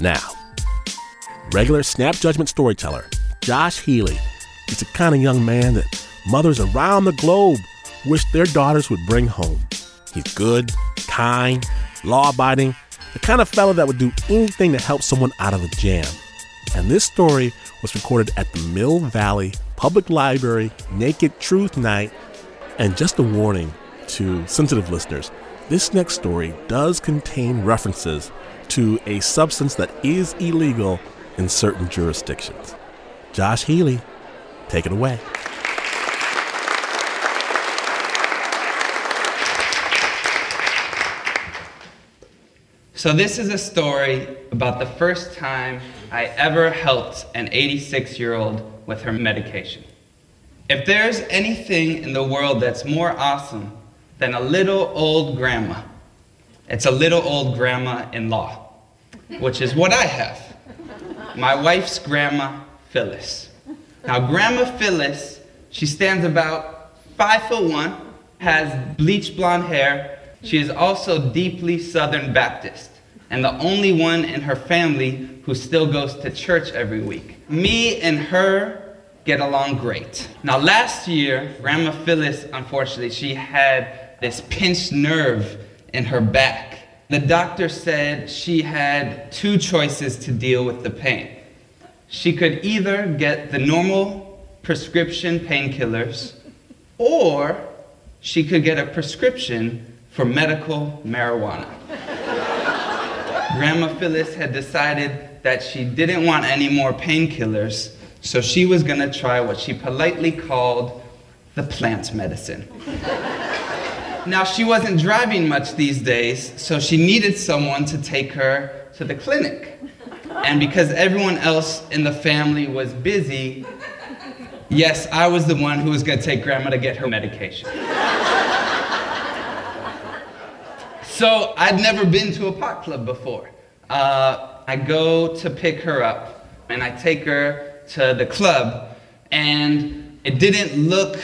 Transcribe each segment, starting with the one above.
Now, regular snap judgment storyteller Josh Healey is the kind of young man that mothers around the globe wish their daughters would bring home. He's good, kind, law abiding, the kind of fellow that would do anything to help someone out of a jam. And this story was recorded at the Mill Valley Public Library Naked Truth Night. And just a warning to sensitive listeners this next story does contain references to a substance that is illegal in certain jurisdictions. Josh Healey, take it away. So, this is a story about the first time I ever helped an 86 year old with her medication. If there's anything in the world that's more awesome than a little old grandma, it's a little old grandma in law, which is what I have. My wife's grandma, Phyllis. Now, Grandma Phyllis, she stands about five foot one, has bleached blonde hair. She is also deeply Southern Baptist, and the only one in her family who still goes to church every week. Me and her get along great. Now, last year, Grandma Phyllis, unfortunately, she had this pinched nerve in her back. The doctor said she had two choices to deal with the pain. She could either get the normal prescription painkillers, or she could get a prescription for medical marijuana. Grandma Phyllis had decided that she didn't want any more painkillers, so she was gonna try what she politely called the plant medicine. Now, she wasn't driving much these days, so she needed someone to take her to the clinic. And because everyone else in the family was busy, yes, I was the one who was gonna take grandma to get her medication. So I'd never been to a pot club before. Uh, I go to pick her up, and I take her to the club, and it didn't look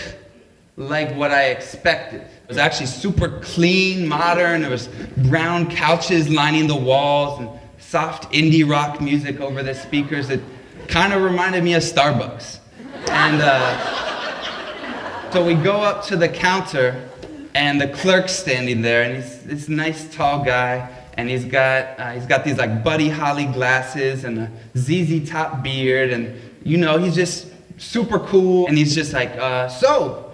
like what I expected. It was actually super clean, modern. There was brown couches lining the walls and soft indie rock music over the speakers. It kind of reminded me of Starbucks. And uh, so we go up to the counter, and the clerk's standing there, and he's this nice tall guy, and he's got uh, he's got these like Buddy Holly glasses and a ZZ Top beard, and you know he's just super cool, and he's just like, uh, so,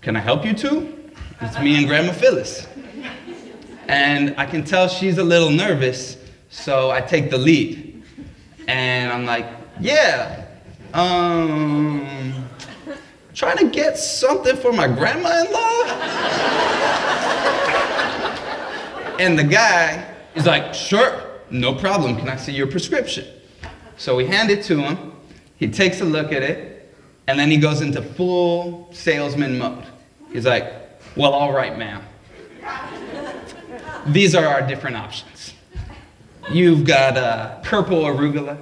can I help you two? It's me and Grandma Phyllis, and I can tell she's a little nervous, so I take the lead, and I'm like, yeah, um trying to get something for my grandma-in-law? and the guy is like, sure, no problem. Can I see your prescription? So we hand it to him. He takes a look at it, and then he goes into full salesman mode. He's like, well, all right, ma'am. These are our different options. You've got uh, purple arugula,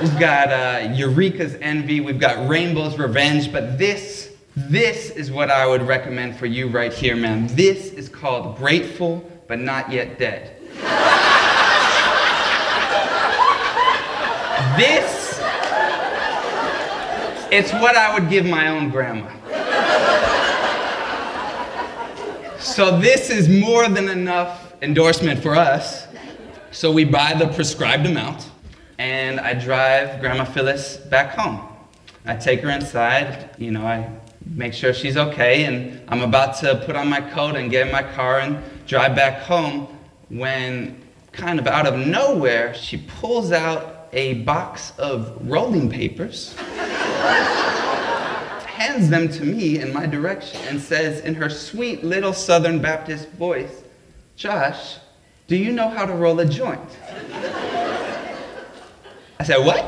We've got uh, Eureka's Envy. We've got Rainbow's Revenge. But this, this is what I would recommend for you right here, ma'am. This is called Grateful But Not Yet Dead. this, it's what I would give my own grandma. So this is more than enough endorsement for us. So we buy the prescribed amount and I drive Grandma Phyllis back home. I take her inside, you know, I make sure she's okay, and I'm about to put on my coat and get in my car and drive back home when, kind of out of nowhere, she pulls out a box of rolling papers, hands them to me in my direction, and says in her sweet little Southern Baptist voice, Josh, do you know how to roll a joint? I said, What?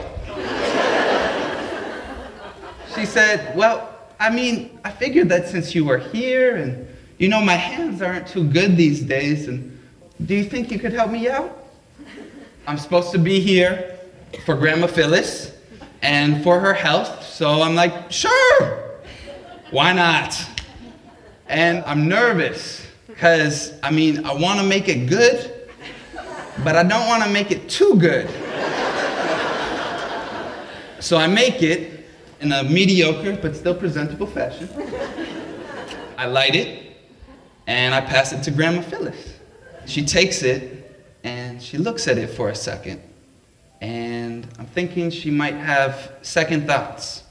she said, Well, I mean, I figured that since you were here and you know my hands aren't too good these days, and do you think you could help me out? I'm supposed to be here for Grandma Phyllis and for her health, so I'm like, sure, why not? And I'm nervous because, I mean, I want to make it good, but I don't want to make it too good. So I make it in a mediocre but still presentable fashion. I light it and I pass it to Grandma Phyllis. She takes it and she looks at it for a second. And I'm thinking she might have second thoughts.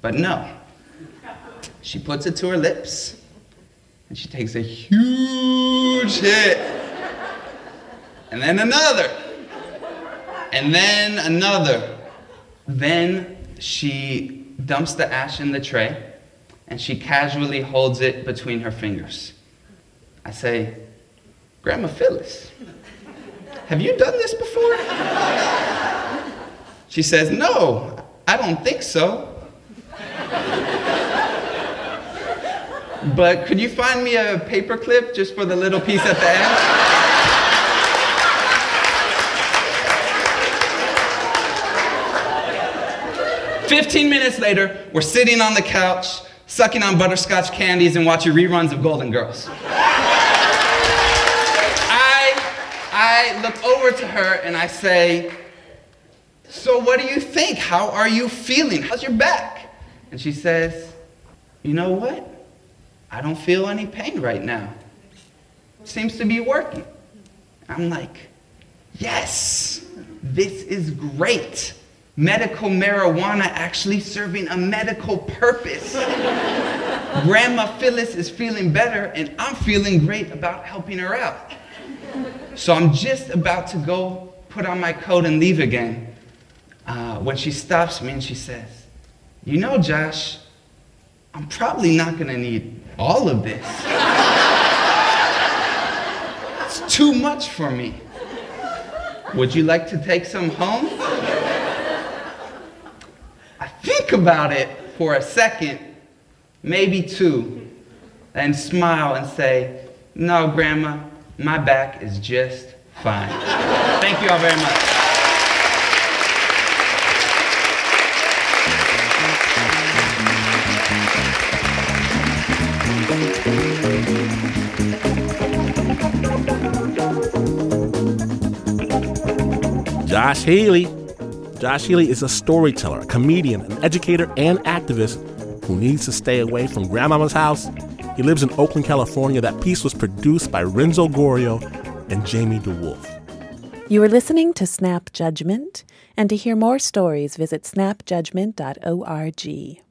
But no. She puts it to her lips and she takes a huge hit. And then another. And then another. Then she dumps the ash in the tray and she casually holds it between her fingers. I say, Grandma Phyllis, have you done this before? She says, No, I don't think so. But could you find me a paper clip just for the little piece at the end? 15 minutes later, we're sitting on the couch, sucking on butterscotch candies and watching reruns of Golden Girls. I, I look over to her and I say, So, what do you think? How are you feeling? How's your back? And she says, You know what? I don't feel any pain right now. Seems to be working. I'm like, Yes, this is great medical marijuana actually serving a medical purpose. Grandma Phyllis is feeling better, and I'm feeling great about helping her out. So I'm just about to go put on my coat and leave again uh, when she stops me and she says, You know, Josh, I'm probably not going to need all of this. it's too much for me. Would you like to take some home? I think about it for a second, maybe two, and smile and say, No, Grandma, my back is just fine. Thank you all very much. Josh Healey Josh Healey is a storyteller, a comedian, an educator, and activist who needs to stay away from grandmama's house. He lives in Oakland, California. That piece was produced by Renzo Gorrio and Jamie DeWolf. You are listening to Snap Judgment, and to hear more stories, visit snapjudgment.org.